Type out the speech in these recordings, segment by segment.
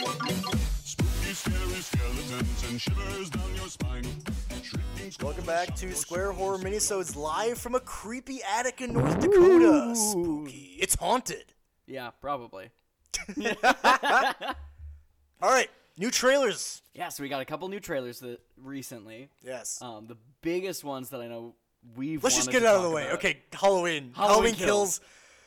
Spooky, scary skeletons and shivers down your spine. Welcome back to Square Horror Minisodes live from a creepy attic in North Dakota. Spooky. It's haunted. Yeah, probably. All right, new trailers. Yeah, so we got a couple new trailers that recently. Yes. Um, the biggest ones that I know we've. Let's just get it out of the way. about. Okay, Halloween. Halloween kills.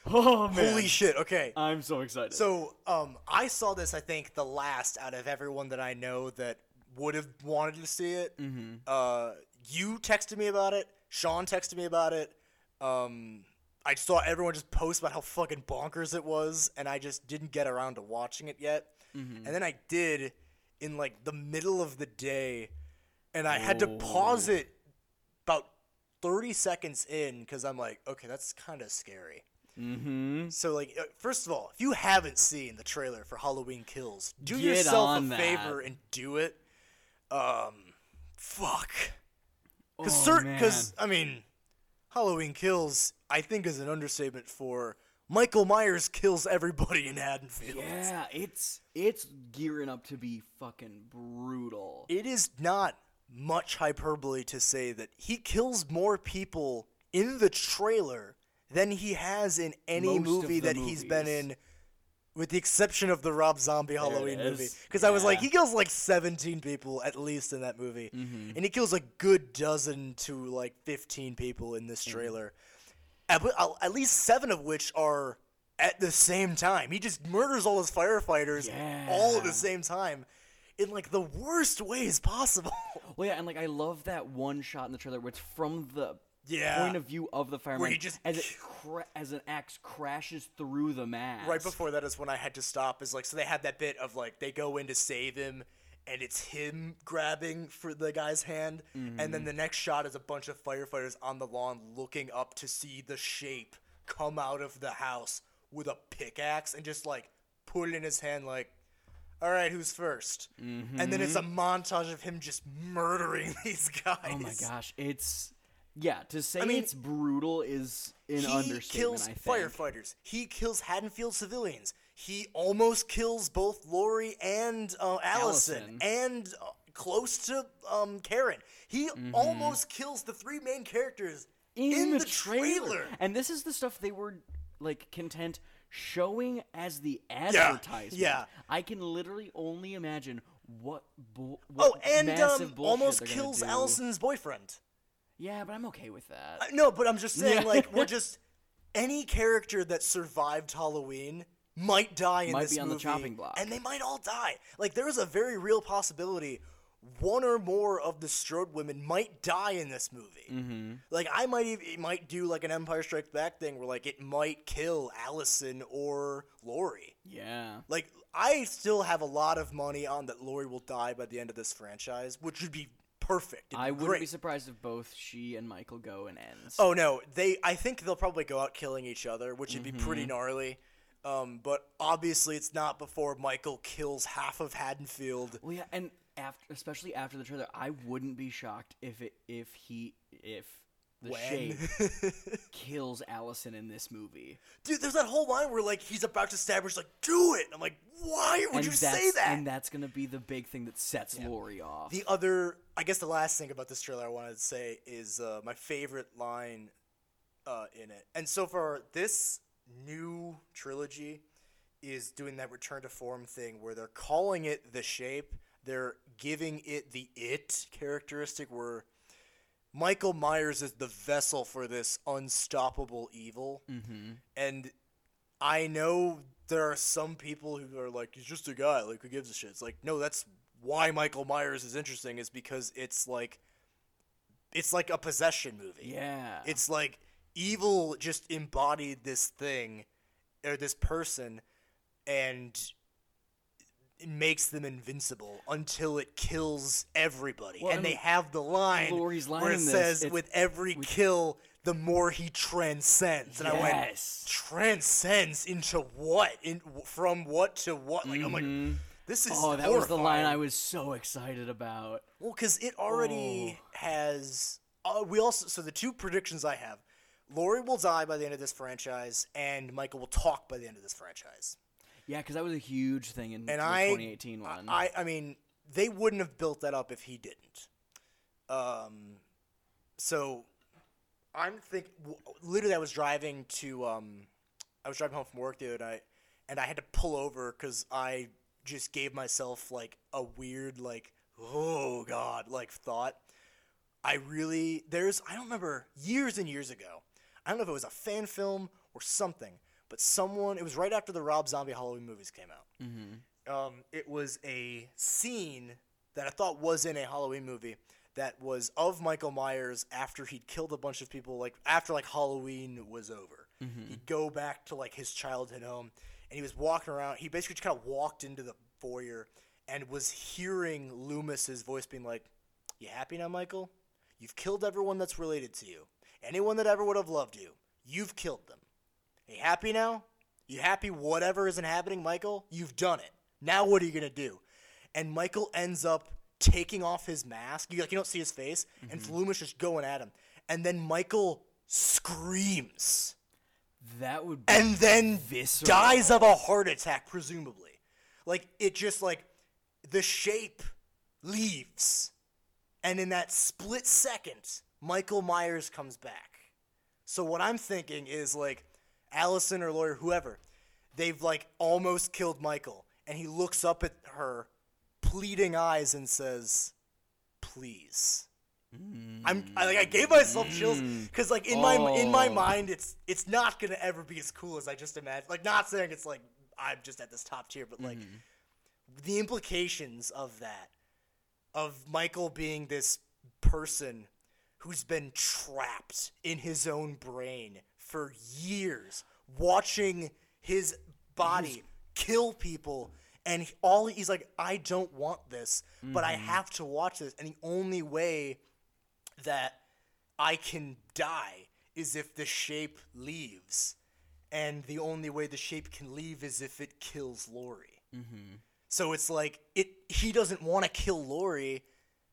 Oh man. Holy shit. Okay. I'm so excited. So, um, I saw this. I think the last out of everyone that I know that would have wanted to see it. Mm-hmm. Uh, you texted me about it. Sean texted me about it. Um, I saw everyone just post about how fucking bonkers it was, and I just didn't get around to watching it yet. And then I did in like the middle of the day, and I had to pause it about 30 seconds in because I'm like, okay, that's kind of scary. Mm-hmm. So, like, uh, first of all, if you haven't seen the trailer for Halloween Kills, do Get yourself a that. favor and do it. Um, fuck. Because, Oh, because I mean, Halloween Kills, I think, is an understatement for Michael Myers kills everybody in Haddonfield. yeah, it's it's gearing up to be fucking brutal. it is not much hyperbole to say that he kills more people in the trailer than he has in any Most movie that he's been in, with the exception of the Rob Zombie Halloween movie. Because I was like, he kills like 17 people at least in that movie, and he kills a good dozen to like 15 people in this trailer. At, uh, at least seven of which are at the same time. He just murders all his firefighters all at the same time in like the worst ways possible. Well, yeah, and like I love that one shot in the trailer where it's from the Yeah. point of view of the fireman Where he just- as it cra- as an axe crashes through the mask. right before that is when I had to stop. Is like so they had that bit of like they go in to save him. And it's him grabbing for the guy's hand, and Mm-hmm. then the next shot is a bunch of firefighters on the lawn looking up to see the shape come out of the house with a pickaxe and just like put it in his hand, like, "All right, who's 1st And then it's a montage of him just murdering these guys. Mm-hmm. Oh my gosh, it's yeah. To say mean, it's brutal is an he understatement. kills I think. firefighters. He kills Haddonfield civilians. He almost kills both Laurie and uh, Allison, Allison. and uh, close to um, Karen. He almost kills the three main characters in, the, trailer. And this is the stuff they were like content showing as the advertisement. yeah. yeah. I can literally only imagine what. Bu- Oh, and um, almost kills. Allison's boyfriend. Yeah, but I'm okay with that. Uh, No, but I'm just saying, Yeah. like, we're just any character that survived Halloween might die in Might this be on the movie, chopping block. and they might all die. Like, there is a very real possibility one or more of the Strode women might die in this movie. Mm-hmm. Like, I might even it might do like an Empire Strikes Back thing where like it might kill Allison or Laurie. yeah. Like, I still have a lot of money on that Laurie will die by the end of this franchise, which would be perfect. I be wouldn't great. be surprised if both she and Michael go and ends. Oh no, they. I think they'll probably go out killing each other, which would be Mm-hmm. pretty gnarly. Um, but obviously, it's not before Michael kills half of Haddonfield. Well, yeah, and after, especially after the trailer, I wouldn't be shocked if it if he if the When? shape kills Allison in this movie. Dude, there's that whole line where like he's about to stab her. He's like, "Do it!" I'm like, "Why would and you say that?" And that's gonna be the big thing that sets Laurie off. The other, I guess, the last thing about this trailer I wanted to say is uh, my favorite line uh, in it. And so far, this new trilogy is doing that return to form thing where they're calling it the shape. They're giving it the it characteristic where Michael Myers is the vessel for this unstoppable evil. Mm-hmm. And I know there are some people who are like, he's just a guy. Like, who gives a shit? It's like, no, that's why Michael Myers is interesting, is because it's like, it's like a possession movie. yeah, It's like evil just embodied this thing, or this person, and makes them invincible until it kills everybody. Well, and, and they have the line where it says, with every kill, the more he transcends. And I went, Yes. transcends into what? In from what to what? Like I'm like, this is oh, that was the line. I was so excited about. Well, because it already Oh. has. Uh, we also so the two predictions I have: Laurie will die by the end of this franchise, and Michael will talk by the end of this franchise. Yeah, because that was a huge thing in and the I 2018 one. I I mean they wouldn't have built that up if he didn't. Um, so I'm think literally I was driving to um, I was driving home from work the other night, and I had to pull over because I just gave myself like a weird like oh god like thought. I really there's I don't remember years and years ago. I don't know if it was a fan film or something, but someone it was right after the Rob Zombie Halloween movies came out. Um, it was a scene that I thought was in a Halloween movie that was of Michael Myers after he'd killed a bunch of people. Like after like Halloween was over, he'd go back to like his childhood home, and he was walking around. He basically just kind of walked into the foyer and was hearing Loomis's voice being like, "You happy now, Michael? You've killed everyone that's related to you. Anyone that ever would have loved you, you've killed them. Are you happy now? You happy whatever isn't happening, Michael? You've done it. Now what are you gonna do? And Michael ends up taking off his mask. You like you don't see his face, and mm-hmm. Loomis just going at him. And then Michael screams that would be and then visceral. dies of a heart attack, presumably. Like it just like the shape leaves, and in that split second, Michael Myers comes back. So what I'm thinking is like Allison or Lawyer, whoever, they've like almost killed Michael, and he looks up at her, pleading eyes, and says, "Please." Mm. I'm I, like I gave myself chills mm. because like in my in my Oh. mind it's it's not gonna ever be as cool as I just imagined. Like not saying it's like I'm just at this top tier, but like mm-hmm. the implications of that of Michael being this person who's been trapped in his own brain for years, watching his body kill people. And he- all he's like, I don't want this, but I mm-hmm. have to watch this. And the only way that I can die is if the shape leaves. And the only way the shape can leave is if it kills Laurie. Mm-hmm. So it's like it he doesn't want to kill Laurie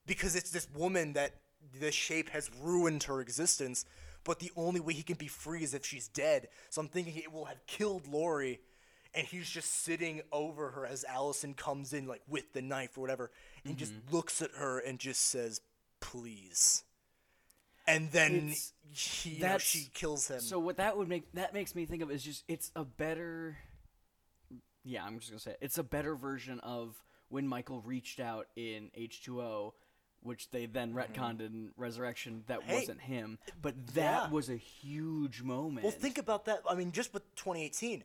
because it's this woman that the shape has ruined her existence, but the only way he can be free is if she's dead. So I'm thinking it will have killed Laurie and he's just sitting over her as Allison comes in like with the knife or whatever and just mm-hmm. looks at her and just says, "Please." And then he, you know, she kills him. So what that would make that makes me think of is just it's a better. Yeah, I'm just gonna say it. it's a better version of when Michael reached out in H2O, which they then retconned in Resurrection. That Mm-hmm. Hey, wasn't him, but that yeah. was a huge moment. Well, think about that. I mean, just with 2018,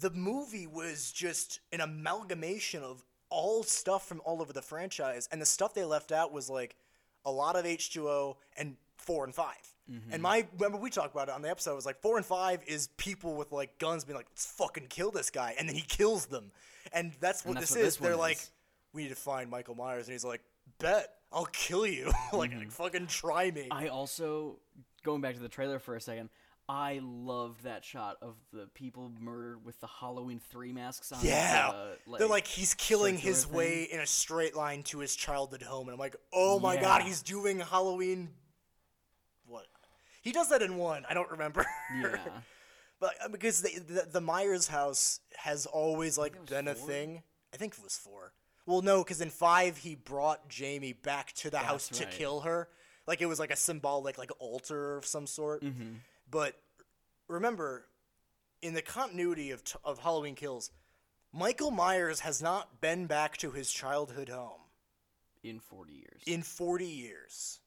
the movie was just an amalgamation of all stuff from all over the franchise, and the stuff they left out was like a lot of H2O and four and 5 Mm-hmm. And my remember we talked about it on the episode. It was like four and five is people with like guns being like, "Let's fucking kill this guy," and then he kills them, and that's what that's this what is. this one They're like, is. "We need to find Michael Myers," and he's like, "Bet I'll kill you. like, like, fucking try me." Mm-hmm. I also going back to the trailer for a second. I loved that shot of the people murdered with the Halloween three masks on. Yeah, the, they're like he's killing his thing. way in a straight line to his childhood home, and I'm like, oh my god, he's doing Halloween. What? He does that in one. I don't remember. yeah. but uh, because the, the the Myers house has always like been a thing. I think it was four. Well, no, because in five he brought Jamie back to the house to right. kill her. Like it was like a symbolic like altar of some sort. Mm-hmm. But remember, in the continuity of t- of Halloween Kills, Michael Myers has not been back to his childhood home In 40 years. in 40 years.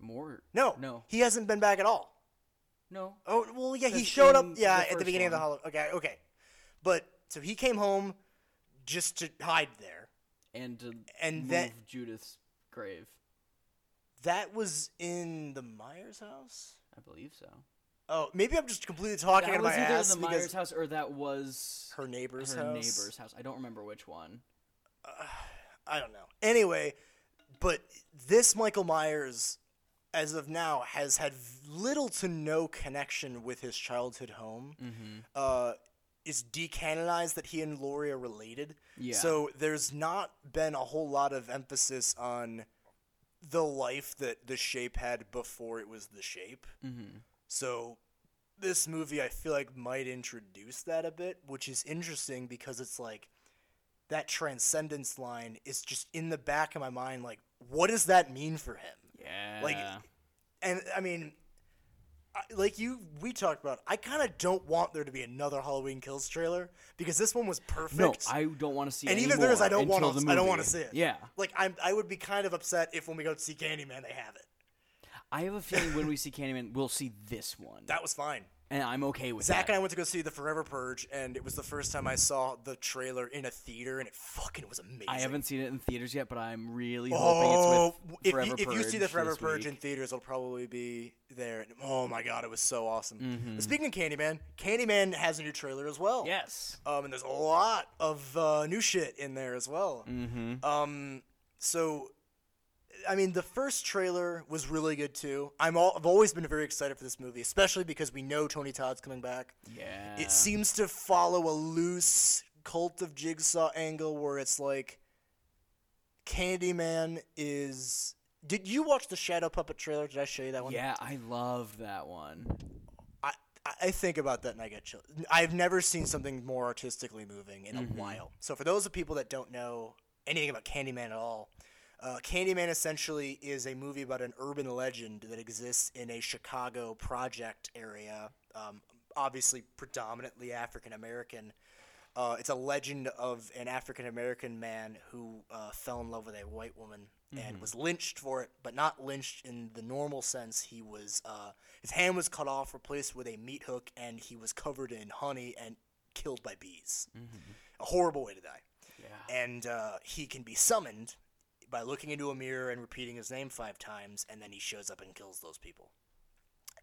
More. No, No. he hasn't been back at all. No. Oh well, yeah, he showed up. Yeah, the at the beginning of the one. Halloween. Okay, okay, but so he came home just to hide there. And to And move that- Judith's grave. That was in the Myers house. I believe so. Oh, maybe I'm just completely talking that out was my either ass the Myers house or that was her neighbor's house? her house. neighbor's house. I don't remember which one. I don't know. Anyway, but this Michael Myers, as of now, has had little to no connection with his childhood home. Mm-hmm. Uh, is decanonized that he and Laurie are related. Yeah. So there's not been a whole lot of emphasis on the life that the shape had before it was the shape. Mm-hmm. So this movie I feel like might introduce that a bit, which is interesting because it's like that transcendence line is just in the back of my mind. Like, what does that mean for him? Yeah. Like, and I mean, like you, we talked about. I kind of don't want there to be another Halloween Kills trailer because this one was perfect. no, I don't want to see. and if there is, I don't want to. I don't want to see it. Yeah, Like I'm, I would be kind of upset if when we go to see Candyman, they have it. I have a feeling when we see Candyman, we'll see this one, That was fine. and I'm okay with Zach that. and I went to go see the Forever Purge, and it was the first time I saw the trailer in a theater, and it fucking was amazing. I haven't seen it in theaters yet, but I'm really Oh, hoping it's with if Forever you, if you see the Forever Purge week. in theaters, it'll probably be there. And, oh my god, it was so awesome. Mm-hmm. Speaking of Candyman, Candyman has a new trailer as well. Yes. Um, and there's a lot of uh, new shit in there as well. Mm-hmm. Um, so, I mean, the first trailer was really good too. I'm all, I've always been very excited for this movie, especially because we know Tony Todd's coming back. Yeah. It seems to follow a loose Cult of Jigsaw angle where it's like Candyman is. Did you watch the Shadow Puppet trailer? Did I show you that one? Yeah, I love that one. I, I think about that and I get chills. I've never seen something more artistically moving in a mm-hmm. while. So for those of people that don't know anything about Candyman at all, uh, Candyman essentially is a movie about an urban legend that exists in a Chicago project area, um, obviously predominantly African American. Uh, it's a legend of an African American man who uh, fell in love with a white woman and was lynched for it, but not lynched in the normal sense. He was uh, his hand was cut off, replaced with a meat hook, and he was covered in honey and killed by bees. A horrible way to die. Yeah. And uh, he can be summoned by looking into a mirror and repeating his name five times, and then he shows up and kills those people.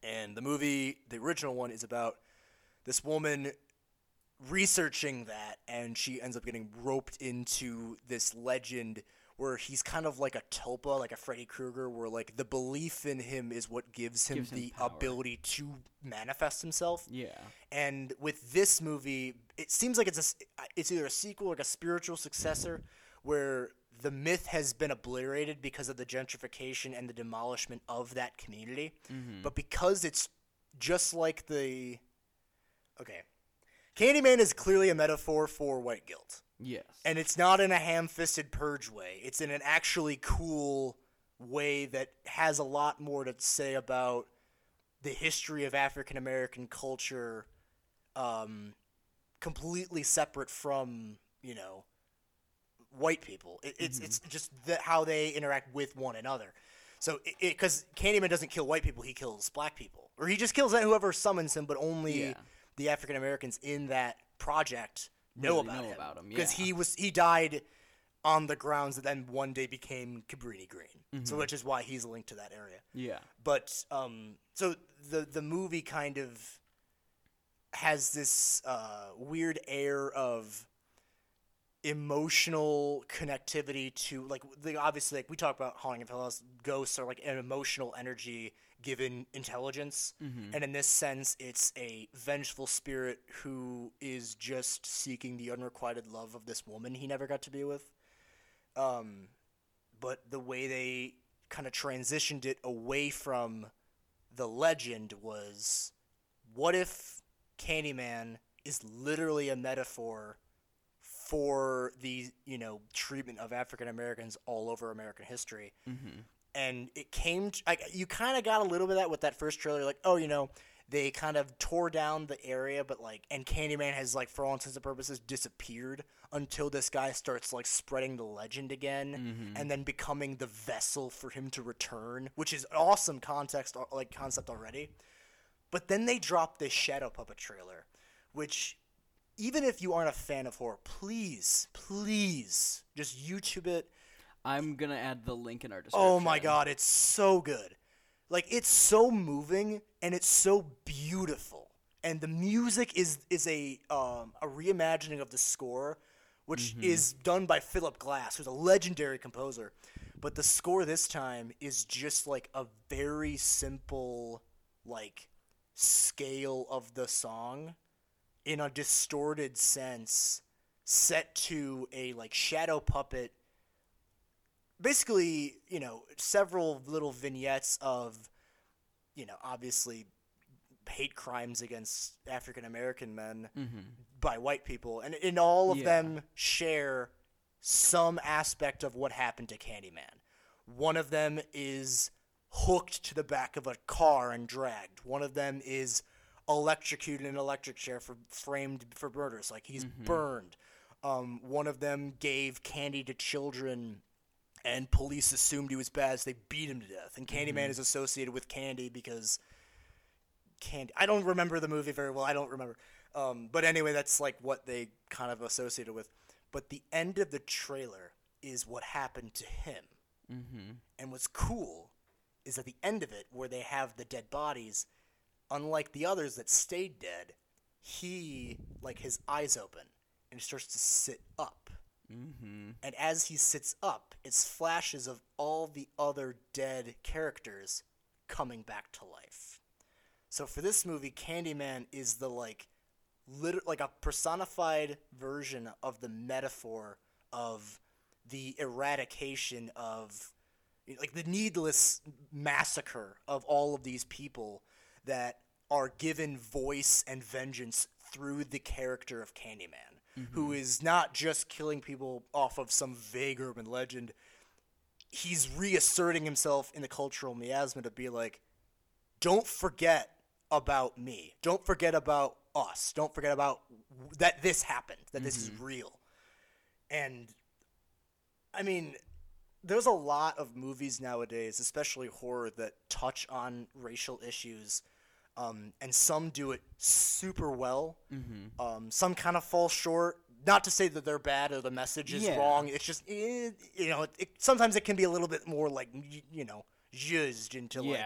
And the movie, the original one, is about this woman researching that, and she ends up getting roped into this legend where he's kind of like a tulpa, like a Freddy Krueger, where like the belief in him is what gives him Gives the ability to manifest himself. Yeah. And with this movie, it seems like it's a, it's either a sequel or like a spiritual successor, where the myth has been obliterated because of the gentrification and the demolishment of that community. But because it's just like the, okay, Candyman is clearly a metaphor for white guilt. Yes. And it's not in a ham fisted purge way. It's in an actually cool way that has a lot more to say about the history of African American culture, um, completely separate from, you know, white people. It, it's it's just the, how they interact with one another. So, because Candyman doesn't kill white people, he kills black people, or he just kills whoever summons him, but only Yeah. the African Americans in that project know Really about know him, Because yeah. he was he died on the grounds that then one day became Cabrini Green, Mm-hmm. so which is why he's linked to that area. yeah. But um, so the the movie kind of has this uh, weird air of emotional connectivity to like the obviously like we talk about haunting of Hill House ghosts are like an emotional energy given intelligence. And in this sense it's a vengeful spirit who is just seeking the unrequited love of this woman he never got to be with. Um but the way they kind of transitioned it away from the legend was what if Candyman is literally a metaphor for the you know treatment of African Americans all over American history, and it came. To, I, you kind of got a little bit of that with that first trailer, like oh you know they kind of tore down the area, but like and Candyman has like for all intents and purposes disappeared until this guy starts like spreading the legend again, and then becoming the vessel for him to return, which is awesome context uh, like concept already. But then they dropped this Shadow Puppet trailer, which even if you aren't a fan of horror, please, please just YouTube it. I'm gonna add the link in our description. Oh my god, it's so good. Like it's so moving and it's so beautiful. And the music is is a um, a reimagining of the score, which is done by Philip Glass, who's a legendary composer. But the score this time is just like a very simple like scale of the song in a distorted sense set to a like shadow puppet basically you know several little vignettes of you know obviously hate crimes against African American men mm-hmm. by white people, and in all of Yeah. them share some aspect of what happened to Candyman. One of them is hooked to the back of a car and dragged. One of them is electrocuted in an electric chair for framed for murders, like he's burned. Um, one of them gave candy to children, and police assumed he was bad, so they beat him to death. And Candyman is associated with candy because candy. I don't remember the movie very well. I don't remember. Um, but anyway, that's like what they kind of associated with. But the end of the trailer is what happened to him. Mm-hmm. And what's cool is at the end of it, where they have the dead bodies, unlike the others that stayed dead, he like his eyes open and starts to sit up. Mm-hmm. And as he sits up, it's flashes of all the other dead characters coming back to life. So for this movie, Candyman is the like, lit- like a personified version of the metaphor of the eradication of, like the needless massacre of all of these people that are given voice and vengeance through the character of Candyman, who mm-hmm. is not just killing people off of some vague urban legend. He's reasserting himself in the cultural miasma to be like, don't forget about me. Don't forget about us. Don't forget about w- that this happened, that this is mm-hmm. real. And I mean, there's a lot of movies nowadays, especially horror, that touch on racial issues. Um, and some do it super well. Um, some kind of fall short. Not to say that they're bad or the message is Yeah. wrong. It's just, eh, you know, it, it, sometimes it can be a little bit more like, you know, used into like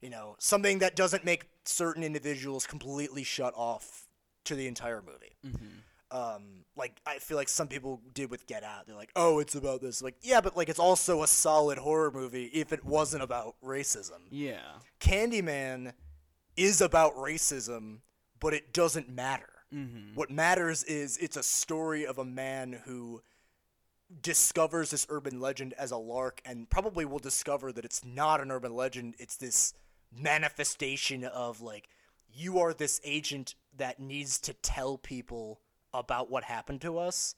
you know, something that doesn't make certain individuals completely shut off to the entire movie. Um, like I feel like some people did with Get Out. They're like, "Oh, it's about this." Like, yeah, but like it's also a solid horror movie if it wasn't about racism. Yeah. Candyman is about racism, but it doesn't matter. Mm-hmm. What matters is it's a story of a man who discovers this urban legend as a lark and probably will discover that it's not an urban legend. It's this manifestation of like, you are this agent that needs to tell people about what happened to us,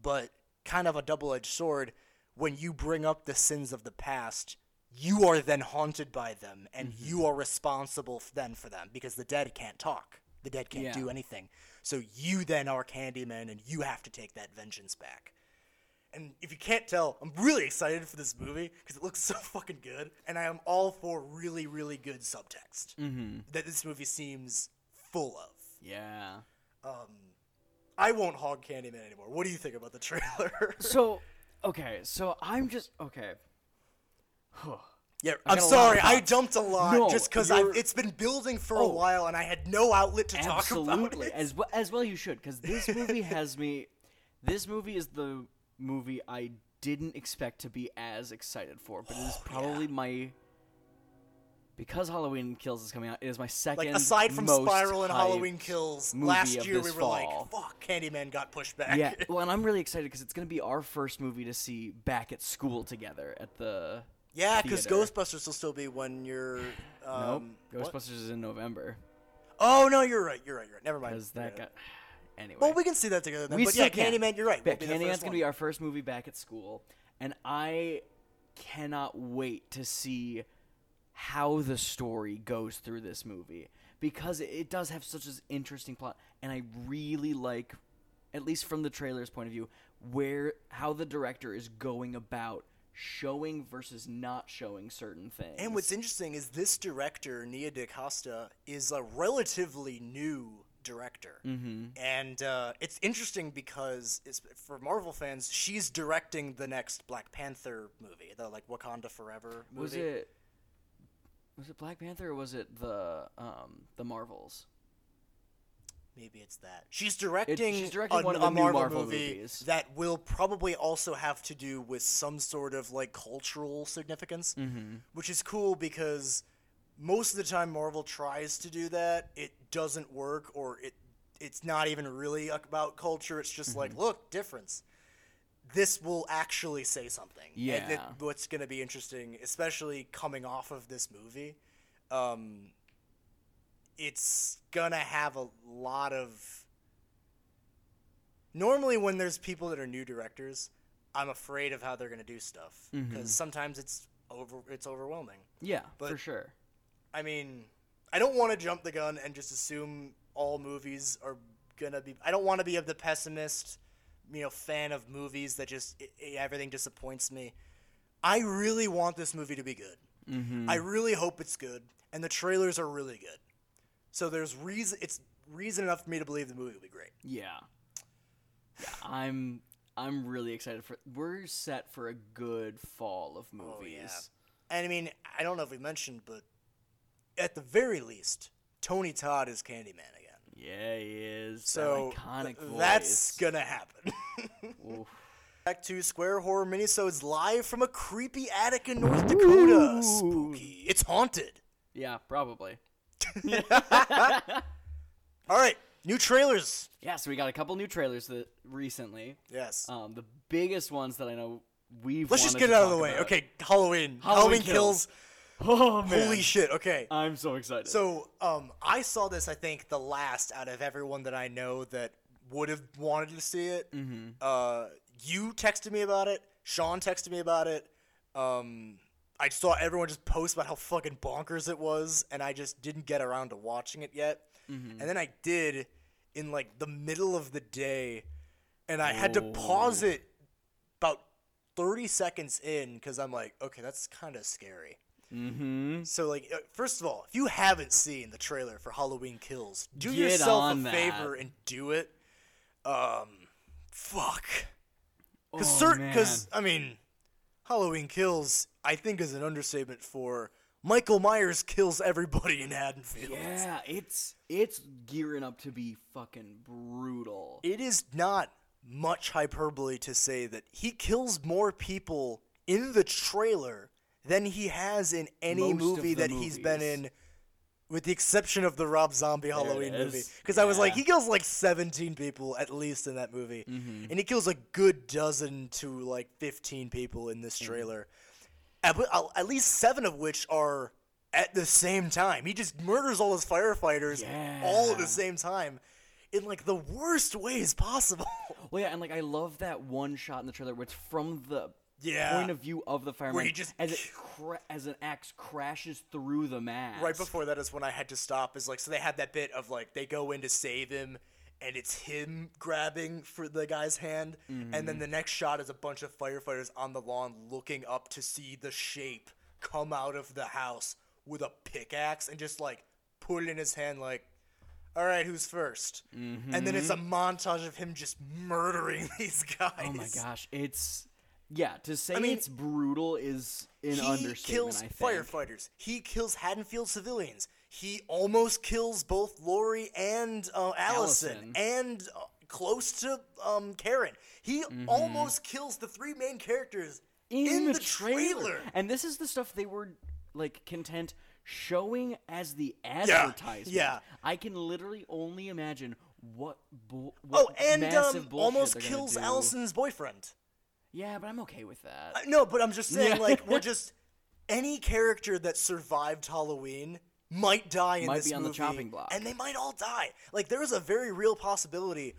but kind of a double edged sword. When you bring up the sins of the past, you are then haunted by them and you are responsible then for them because the dead can't talk. The dead can't Yeah. do anything. So you then are Candyman and you have to take that vengeance back. And if you can't tell, I'm really excited for this movie because it looks so fucking good, and I am all for really, really good subtext that this movie seems full of. Yeah. Um, I won't hog Candyman anymore. What do you think about the trailer? So, okay, so I'm just okay. yeah, I'm a sorry, I jumped a lot No, just because it's been building for a Oh. while, and I had no outlet to talk about it. Absolutely, as well as well you should, because this movie has me. This movie is the movie I didn't expect to be as excited for, but it is oh, probably my. Because Halloween Kills is coming out, it is my second. Like aside from Spiral and Halloween Kills, last year we were fall. like, "Fuck, Candyman got pushed back." Yeah, well, and I'm really excited because it's going to be our first movie to see back at school together at the. Yeah, because. Ghostbusters will still be when you're. Um, Nope. Ghostbusters is in November Oh no, you're right. You're right. You're right. Never mind. because that got. Anyway. Well, we can see that together then. We but yeah, can. Candyman, you're right. Yeah, will Candyman's gonna be our first movie back at school, and I cannot wait to see how the story goes through this movie because it does have such an interesting plot, and I really like, at least from the trailer's point of view, where how the director is going about showing versus not showing certain things. And what's interesting is this director, Nia DaCosta, is a relatively new director. Mm-hmm. And uh, it's interesting because it's, for Marvel fans, she's directing the next Black Panther movie, the like Wakanda Forever movie. was it was it Black Panther or was it the um the Marvels? Maybe it's that. She's directing, she's directing a, one of a the new Marvel, Marvel movie movies. that will probably also have to do with some sort of like cultural significance, Mm-hmm. which is cool because most of the time Marvel tries to do that, it doesn't work, or it it's not even really about culture. It's just Mm-hmm. like, look, difference. This will actually say something. And Yeah. it- what's going to be interesting, especially coming off of this movie, um, it's gonna have a lot of. Normally, when there's people that are new directors, I'm afraid of how they're gonna do stuff mm-hmm. because sometimes it's over. It's overwhelming. Yeah, But- for sure. I mean, I don't want to jump the gun and just assume all movies are gonna be. I don't want to be of the pessimist, you know, fan of movies that just i i- everything disappoints me. I really want this movie to be good. Mm-hmm. I really hope it's good, and the trailers are really good. So there's reason. It's reason enough for me to believe the movie will be great. Yeah. Yeah, I'm I'm really excited for we're set for a good fall of movies. Oh, yeah. And I mean, I don't know if we mentioned, but at the very least, Tony Todd is Candyman again. Yeah, he is. So that iconic th- voice. that's gonna happen. Back to Square Horror Minisodes live from a creepy attic in North Dakota. Spooky. It's haunted. Yeah, probably. All right, new trailers. Yeah, so we got a couple new trailers that recently. Yes. Um, the biggest ones that I know we've. Let's just get it out of the way. about. Okay, Halloween. Halloween Halloween, kills. Oh man. Holy shit. Okay. I'm so excited. So, um, I saw this. I think the last out of everyone that I know that would have wanted to see it. Mm-hmm. Uh, you texted me about it. Sean texted me about it. Um, I saw everyone just post about how fucking bonkers it was, and I just didn't get around to watching it yet. And then I did in like the middle of the day, and I had to pause it about 30 seconds in because I'm like, okay, that's kind of scary. mm-hmm. So, like, uh, first of all, if you haven't seen the trailer for Halloween Kills, do Get yourself a that. favor and do it. Um, fuck. Because Oh, certain, because I mean, Halloween Kills, I think, is an understatement for Michael Myers kills everybody in Haddonfield. Yeah, it's it's gearing up to be fucking brutal. It is not much hyperbole to say that he kills more people in the trailer than he has in any Most movie that he's been in, with the exception of the Rob Zombie Halloween movie. Because I was like, Mm-hmm. he kills like 17 people at least in that movie, and he kills a good dozen to like 15 people in Mm. this trailer, at, but, uh, at least seven of which are at the same time. He just murders all his firefighters all at the same time. In like the worst ways possible. Well, yeah, and like I love that one shot in the trailer where it's from the Yeah. point of view of the fireman Where he just- as it cra- as an axe crashes through the mask. right before that is when I had to stop. Is like so they had that bit of like they go in to save him, and it's him grabbing for the guy's hand, and Mm-hmm. then the next shot is a bunch of firefighters on the lawn looking up to see the shape come out of the house with a pickaxe and just like put it in his hand like. All right, who's 1st And then it's a montage of him just murdering these guys. Mm-hmm. Oh my gosh, it's yeah. To say I mean, it's brutal is an he understatement. kills I think. firefighters. He kills Haddonfield civilians. He almost kills both Laurie and uh, Allison, Allison. and uh, close to um, Karen. He almost kills the three main characters in, the, trailer. And this is the stuff they were like content showing as the advertisement. yeah. I can literally only imagine what, bu- Oh, and um, almost kills. Allison's boyfriend. Yeah, but I'm okay with that. Uh, No, but I'm just saying, Yeah. like, we're just any character that survived Halloween might die in Might this be on the movie, chopping block. and they might all die. Like, there is a very real possibility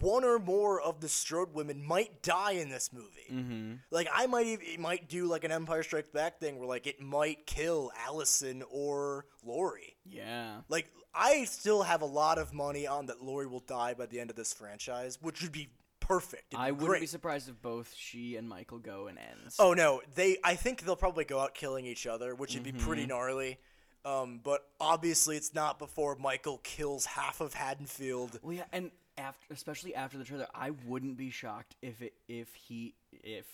one or more of the Strode women might die in this movie. Mm-hmm. Like, I might even it might do like an Empire Strikes Back thing where like it might kill Allison or Laurie. yeah. Like, I still have a lot of money on that Laurie will die by the end of this franchise, which would be perfect. It'd I be wouldn't great. be surprised if both she and Michael go and ends. Oh no, they. I think they'll probably go out killing each other, which would be Mm-hmm. pretty gnarly. Um, but obviously, it's not before Michael kills half of Haddonfield. Well, yeah, and after, especially after the trailer, I wouldn't be shocked if it if he if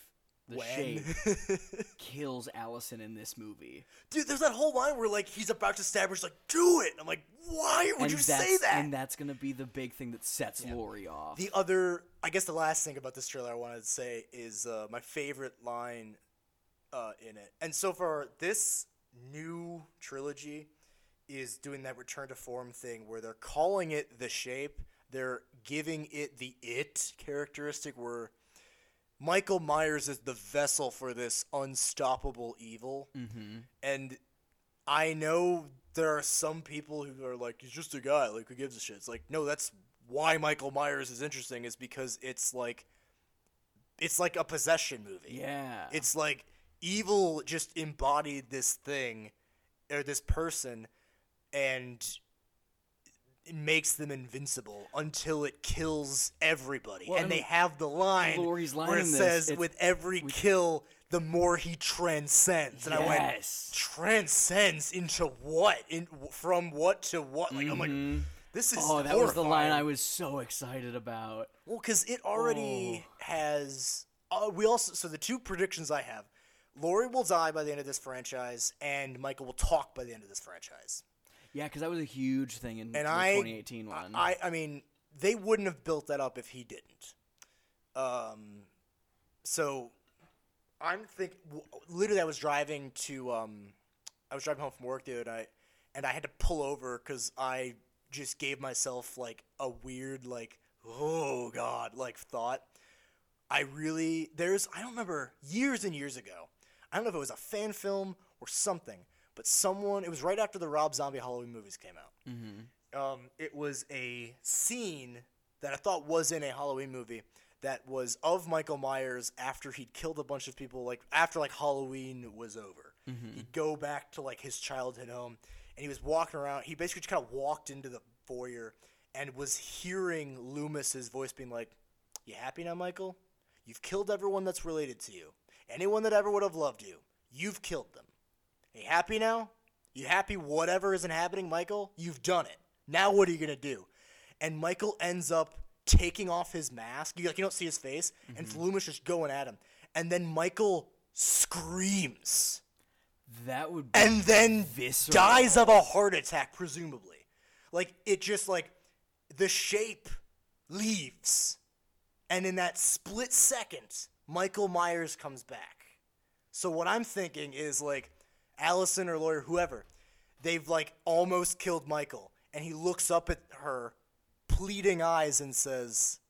the When? shape kills Allison in this movie. Dude, there's that whole line where like he's about to stab her. She's like, "Do it!" I'm like, "Why would and you say that?" And that's gonna be the big thing that sets Laurie off. The other, I guess, the last thing about this trailer I wanted to say is uh, my favorite line uh, in it. And so far, this new trilogy is doing that return to form thing where they're calling it the shape. They're giving it the it characteristic where Michael Myers is the vessel for this unstoppable evil. Mm-hmm. And I know there are some people who are like, he's just a guy. Like, who gives a shit? It's like, no, that's why Michael Myers is interesting. Is because it's like, it's like a possession movie. Yeah. It's like evil just embodied this thing or this person and makes them invincible until it kills everybody. Well, and and they have the line where it this, says, with every kill, the more he transcends. And I went, Yes. transcends into what? In From what to what? Like, I'm like, this is oh, that was the line. I was so excited about. Well, because it already Oh. has. Uh, we also so the two predictions I have: Laurie will die by the end of this franchise, and Michael will talk by the end of this franchise. Yeah, because that was a huge thing in And the I, 2018 one. I, I mean, they wouldn't have built that up if he didn't. Um, so I'm thinking. Literally, I was driving to. Um, I was driving home from work the other night, and I had to pull over because I just gave myself like a weird, like, oh god, like thought. I really there's I don't remember years and years ago. I don't know if it was a fan film or something, but someone it was right after the Rob Zombie Halloween movies came out. Um, it was a scene that I thought was in a Halloween movie that was of Michael Myers after he'd killed a bunch of people, like after like Halloween was over. He'd go back to like his childhood home, and he was walking around. He basically just kind of walked into the foyer and was hearing Loomis's voice being like, "You happy now, Michael? You've killed everyone that's related to you. Anyone that ever would have loved you, you've killed them. Are you happy now? You happy whatever isn't happening, Michael? You've done it. Now what are you gonna do? And Michael ends up taking off his mask. You like you don't see his face, and mm-hmm. Loomis just going at him. And then Michael screams that would be and then Visceral. dies of a heart attack, presumably. Like it just like the shape leaves, and in that split second, Michael Myers comes back. So what I'm thinking is like Allison or lawyer, whoever, they've like almost killed Michael, and he looks up at her, pleading eyes, and says,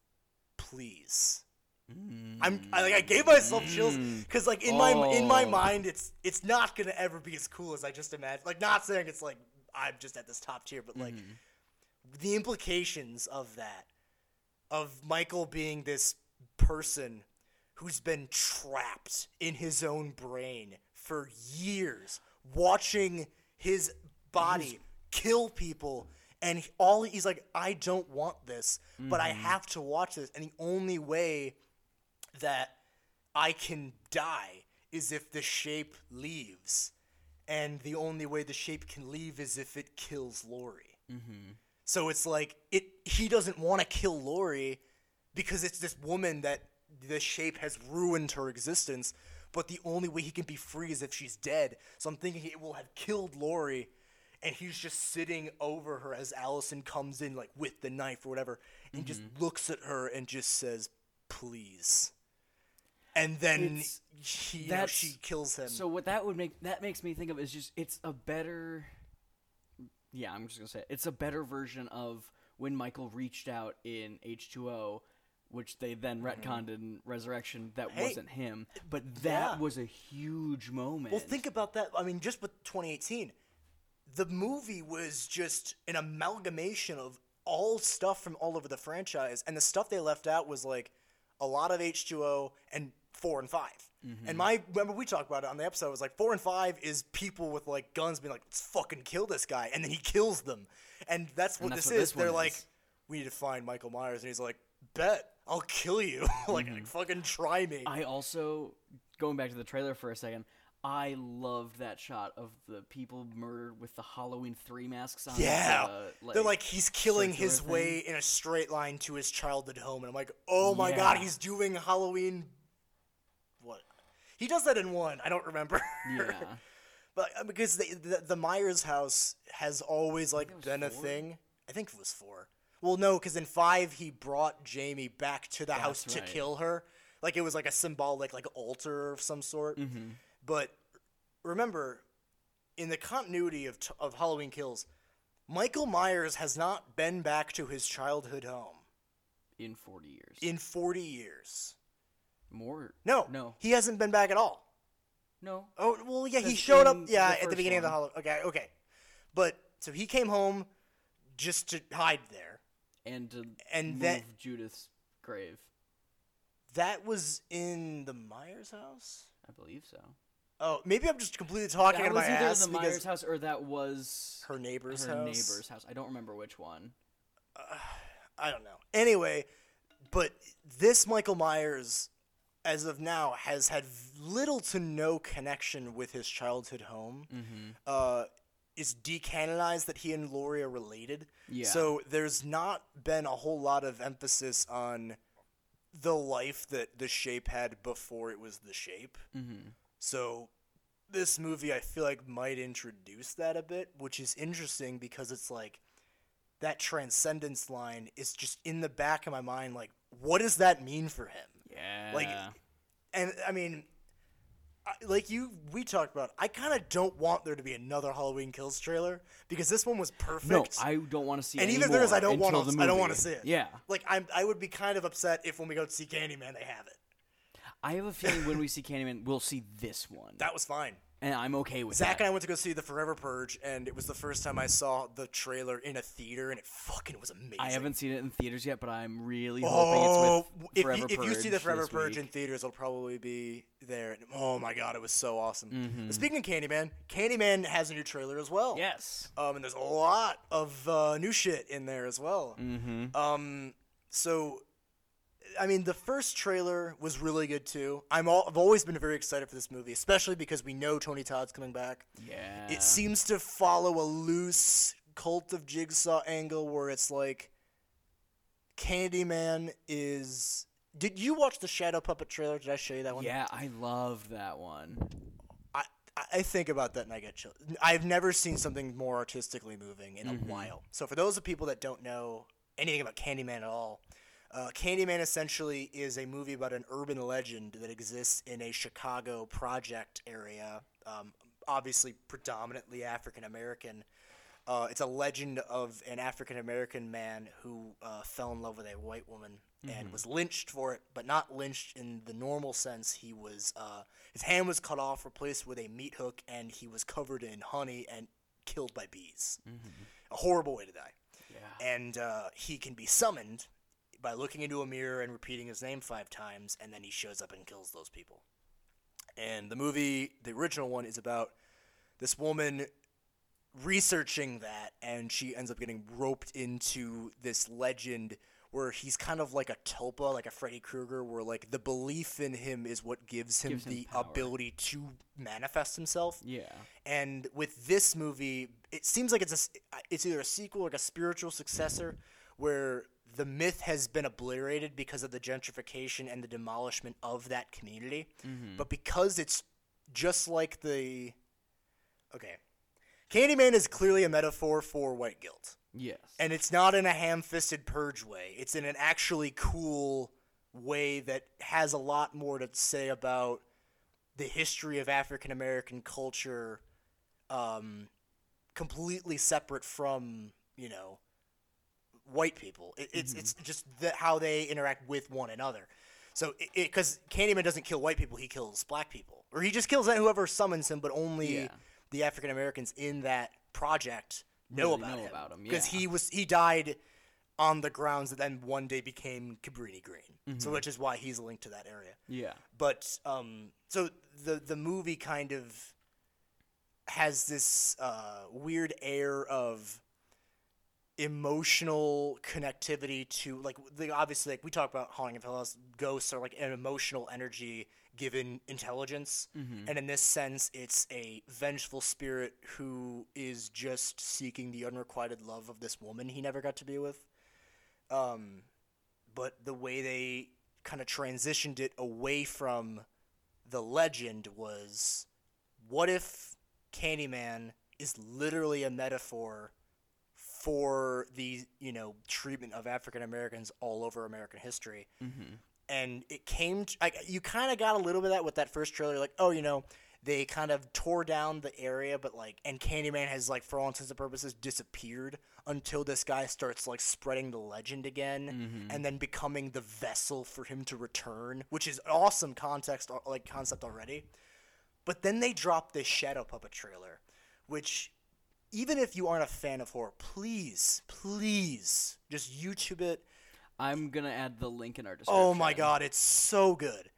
"Please." Mm. I'm I, like I gave myself chills mm. because like in my in my Oh. mind it's it's not gonna ever be as cool as I just imagined. Like not saying it's like I'm just at this top tier, but like mm-hmm. the implications of that of Michael being this person who's been trapped in his own brain for years, watching his body kill people. And he- all he's like, I don't want this, but I mm-hmm. have to watch this. And the only way that I can die is if the shape leaves. And the only way the shape can leave is if it kills Laurie. Mm-hmm. So it's like it he doesn't want to kill Laurie because it's this woman that the shape has ruined her existence, but the only way he can be free is if she's dead. So I'm thinking it will have killed Laurie and he's just sitting over her as Allison comes in like with the knife or whatever and just mm-hmm. looks at her and just says, "Please." And then he, know, she kills him. So what that would make that makes me think of is just it's a better. Yeah, I'm just gonna say it. it's a better version of when Michael reached out in H2O, which they then retconned in Resurrection. That Mm-hmm. Hey, wasn't him, but that yeah. was a huge moment. Well, think about that. I mean, just with 2018, the movie was just an amalgamation of all stuff from all over the franchise, and the stuff they left out was like a lot of H2O and four and 5 Mm-hmm. And my remember we talked about it on the episode. It was like four and five is people with like guns being like, "Let's fucking kill this guy," and then he kills them, and that's what And that's this what is. this one They're like, is. "We need to find Michael Myers," and he's like, "Bet I'll kill you. like, Mm-hmm. fucking try me." I also going back to the trailer for a second. I loved that shot of the people murdered with the Halloween three masks on. Yeah. the, They're like he's killing his thing. way in a straight line to his childhood home, and I'm like, oh my god, he's doing Halloween. What? He does that in one. I don't remember. Yeah. but uh, because the, the the Myers house has always like been a thing. I think it was four. Well, no, because in five he brought Jamie back to the house to right. kill her. Like it was like a symbolic like altar of some sort. Mm-hmm. But remember, in the continuity of t- of Halloween Kills, Michael Myers has not been back to his childhood home in 40 years. in 40 years. More? No, No. he hasn't been back at all. No. Oh well, yeah, he showed up. Yeah, the at the beginning of the Halloween. Okay, okay, but so he came home just to hide there. And to And move that- Judith's grave. That was in the Myers house. I believe so. Oh, maybe I'm just completely talking that out of my ass. That was either the Myers house or that was her neighbor's house? her house. neighbor's house. I don't remember which one. I don't know. Anyway, but this Michael Myers, as of now, has had little to no connection with his childhood home. Mm-hmm. Uh, it's decanonized that he and Laurie are related. Yeah. So there's not been a whole lot of emphasis on the life that the shape had before it was the shape. Mm-hmm. So this movie I feel like might introduce that a bit, which is interesting because it's like that transcendence line is just in the back of my mind like what does that mean for him? Yeah. Like, and I mean like you we talked about I kind of don't want there to be another Halloween Kills trailer because this one was perfect. no, I don't want to see. and if there is I don't want to I don't want to see it. Yeah. Like I'm I would be kind of upset if when we go to see Candyman they have it. I have a feeling when we see Candyman, we'll see this one, That was fine. And I'm okay with it. Zach that. and I went to go see the Forever Purge, and it was the first time I saw the trailer in a theater, and it fucking was amazing. I haven't seen it in theaters yet, but I'm really Oh, hoping it's with if, Forever you, if you see the Forever Purge in theaters, it'll probably be there. And, oh my god, it was so awesome. Mm-hmm. Speaking of Candyman, Candyman has a new trailer as well. Yes. Um, and there's a lot of uh, new shit in there as well. Mm-hmm. Um, so, I mean, the first trailer was really good too. I'm all, I've always been very excited for this movie, especially because we know Tony Todd's coming back. Yeah. It seems to follow a loose cult of Jigsaw angle where it's like Candyman is. Did you watch the Shadow Puppet trailer? Did I show you that one? Yeah, I loved that one. I, I think about that and I get chills. I've never seen something more artistically moving in a Mm-hmm. while. So for those of people that don't know anything about Candyman at all, uh, Candyman essentially is a movie about an urban legend that exists in a Chicago project area, um, obviously predominantly African American. Uh, it's a legend of an African American man who uh, fell in love with a white woman and was lynched for it, but not lynched in the normal sense. He was uh, his hand was cut off, replaced with a meat hook, and he was covered in honey and killed by bees. A horrible way to die. Yeah. And uh, he can be summoned by looking into a mirror and repeating his name five times, and then he shows up and kills those people. And the movie, the original one, is about this woman researching that, and she ends up getting roped into this legend where he's kind of like a tulpa, like a Freddy Krueger, where like the belief in him is what gives him Gives the power. ability to manifest himself. Yeah. And with this movie, it seems like it's a, it's either a sequel or like a spiritual successor, where the myth has been obliterated because of the gentrification and the demolishment of that community. But because it's just like the, okay, Candyman is clearly a metaphor for white guilt, Yes. and it's not in a ham-fisted purge way. It's in an actually cool way that has a lot more to say about the history of African American culture, um, completely separate from you know white people. It, it's it's just the, how they interact with one another. So because Candyman doesn't kill white people, he kills black people, or he just kills whoever summons him, but only Yeah. the African Americans in that project know Really about know him. about him, Because yeah. he was he died on the grounds that then one day became Cabrini Green. Mm-hmm. So which is why he's linked to that area. yeah. But um, so the the movie kind of has this uh, weird air of emotional connectivity to like the obviously like we talk about haunting of Hill House ghosts are like an emotional energy given intelligence. And in this sense it's a vengeful spirit who is just seeking the unrequited love of this woman he never got to be with. Um but the way they kind of transitioned it away from the legend was what if Candyman is literally a metaphor for the you know treatment of African Americans all over American history. Mm-hmm. And it came t- like you kind of got a little bit of that with that first trailer like oh you know they kind of tore down the area but like and Candyman has like for all intents and purposes disappeared until this guy starts like spreading the legend again mm-hmm. and then becoming the vessel for him to return which is awesome context uh, like concept already. But then they drop this Shadow Puppet trailer, which, even if you aren't a fan of horror, please, please, just YouTube it. I'm gonna add the link in our description. Oh my god, it's so good.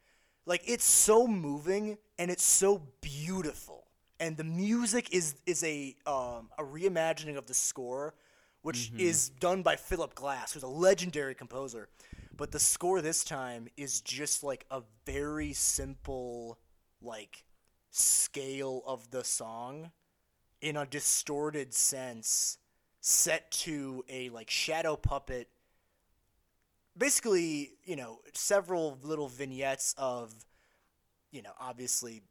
Like it's so moving and it's so beautiful. And the music is is a um, a reimagining of the score, which is done by Philip Glass, who's a legendary composer. But the score this time is just like a very simple like scale of the song in a distorted sense set to a like shadow puppet basically, you know, several little vignettes of, you know, obviously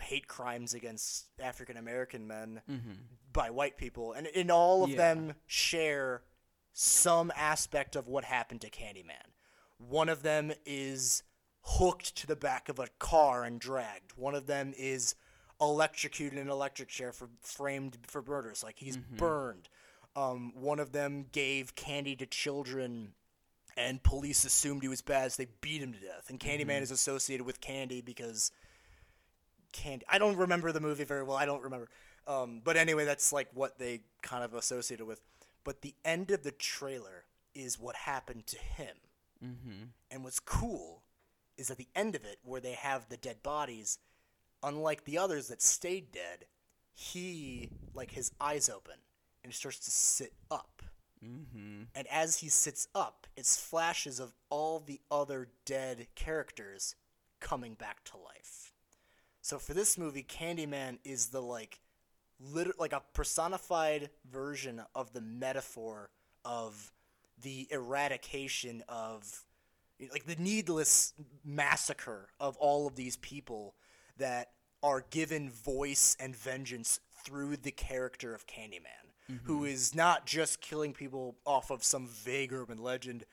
hate crimes against African American men mm-hmm. by white people, and in all of Yeah. them share some aspect of what happened to Candyman. One of them is hooked to the back of a car and dragged. One of them is electrocuted in an electric chair for framed for murders, like he's burned. Um, one of them gave candy to children and police assumed he was bad, so they beat him to death. And Candyman is associated with candy because candy. I don't remember the movie very well. I don't remember. Um, but anyway, that's like what they kind of associated with. But the end of the trailer is what happened to him. Mm-hmm. And what's cool is at the end of it, where they have the dead bodies, unlike the others that stayed dead, he like his eyes open and he starts to sit up. Mm-hmm. And as he sits up, it's flashes of all the other dead characters coming back to life. So for this movie, Candyman is the like, lit- like a personified version of the metaphor of the eradication of, like the needless massacre of all of these people that are given voice and vengeance through the character of Candyman, mm-hmm. who is not just killing people off of some vague urban legend.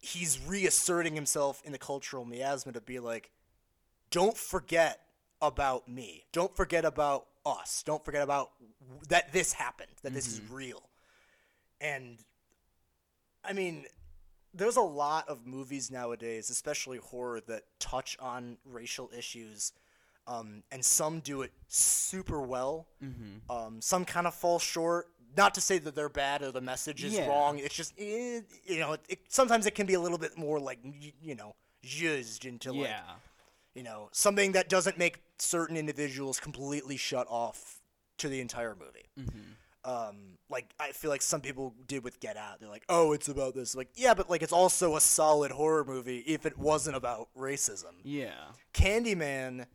He's reasserting himself in the cultural miasma to be like, don't forget about me. Don't forget about us. Don't forget about that this happened, that this is mm-hmm. real. And I mean, there's a lot of movies nowadays, especially horror, that touch on racial issues. Um, and some do it super well. Um, some kind of fall short. Not to say that they're bad or the message is Yeah. wrong. It's just, eh, you know, it, it, sometimes it can be a little bit more like, you know, used into like, you know, something that doesn't make certain individuals completely shut off to the entire movie. Um, like I feel like some people did with Get Out. They're like, "Oh, it's about this." Like, yeah, but like it's also a solid horror movie if it wasn't about racism. Yeah. Candyman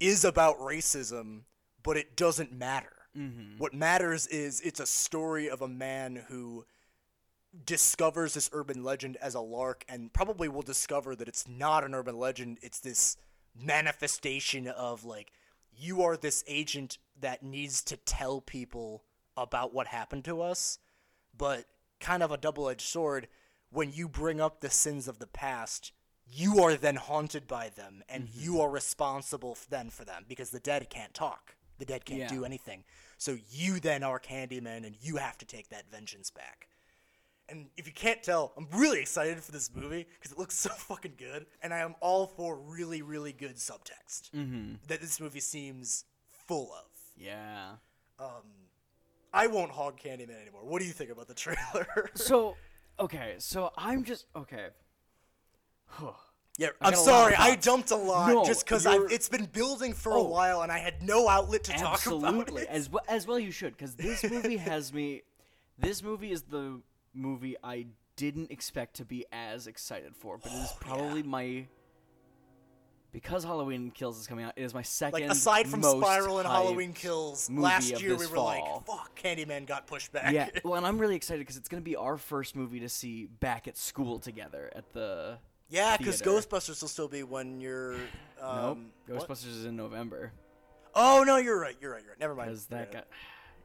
is about racism, but it doesn't matter. Mm-hmm. What matters is it's a story of a man who discovers this urban legend as a lark and probably will discover that it's not an urban legend. It's this manifestation of like, you are this agent that needs to tell people about what happened to us, but kind of a double edged sword. When you bring up the sins of the past, you are then haunted by them and you are responsible then for them because the dead can't talk. The dead can't Yeah. do anything. So you then are Candyman and you have to take that vengeance back. And if you can't tell, I'm really excited for this movie because it looks so fucking good, and I am all for really, really good subtext that this movie seems full of. Yeah. Um, I won't hog Candyman anymore. What do you think about the trailer? So, okay, so I'm just okay. Yeah, I'm a sorry, I dumped a lot No, just because it's been building for a Oh. while, and I had no outlet to talk about it. Absolutely, as well as well you should, because this movie has me. This movie is the movie I didn't expect to be as excited for, but it is oh, probably my. Because Halloween Kills is coming out, it is my second. like aside from Spiral and Halloween Kills, last year we were fall. like, "Fuck, Candyman got pushed back." Yeah, well, and I'm really excited because it's gonna be our first movie to see back at school together at the. Yeah, because. Ghostbusters will still be when you're. Um, nope. Ghostbusters is in November Oh no, you're right. You're right. You're right. Never mind. because that got.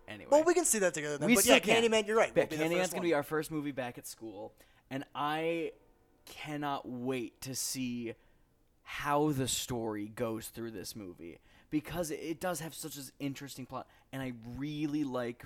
Anyway, Well, we can see that together then. We but yeah, can. Candyman, you're right. But will be the Candyman's gonna be our first movie back at school, and I cannot wait to see how the story goes through this movie because it does have such an interesting plot, and I really like,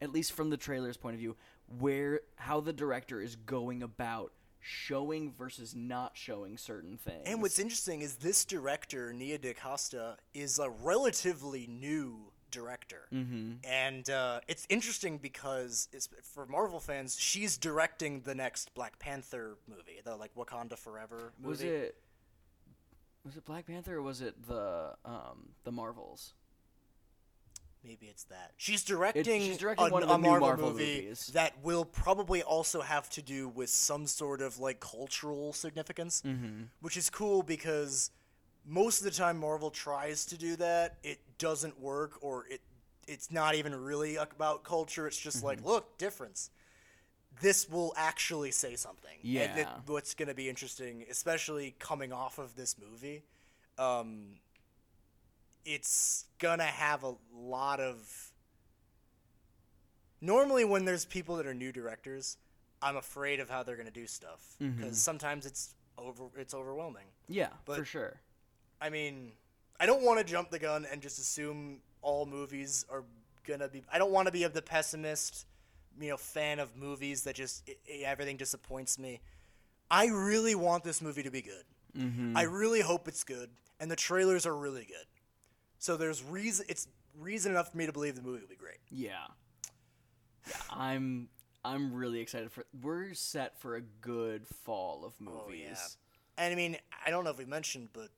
at least from the trailer's point of view, where how the director is going about showing versus not showing certain things. And what's interesting is this director, Nia DaCosta, is a relatively new director. Mm-hmm. And uh, it's interesting because it's, for Marvel fans, she's directing the next Black Panther movie, the like Wakanda Forever movie. was it was it Black Panther or was it the um the Marvels? Maybe it's that. She's directing, she's directing a, one of the a Marvel, Marvel movie movies. that will probably also have to do with some sort of like cultural significance, Mm-hmm. which is cool because most of the time Marvel tries to do that, it doesn't work, or it it's not even really about culture. It's just Mm-hmm. like, look, difference. This will actually say something. And Yeah. it- what's going to be interesting, especially coming off of this movie, um, it's gonna have a lot of. Normally, when there's people that are new directors, I'm afraid of how they're gonna do stuff mm-hmm. because sometimes it's over. It's overwhelming. Yeah, But- for sure. I mean, I don't want to jump the gun and just assume all movies are gonna be. I don't want to be of the pessimist, you know, fan of movies that just i i- everything disappoints me. I really want this movie to be good. Mm-hmm. I really hope it's good, and the trailers are really good. So there's reason. It's reason enough for me to believe the movie will be great. Yeah. Yeah, I'm I'm really excited for we're set for a good fall of movies. Oh, yeah. And I mean, I don't know if we mentioned, but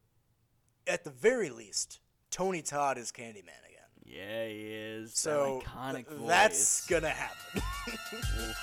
at the very least, Tony Todd is Candyman again. Yeah, he is. So that iconic th- voice. that's gonna happen.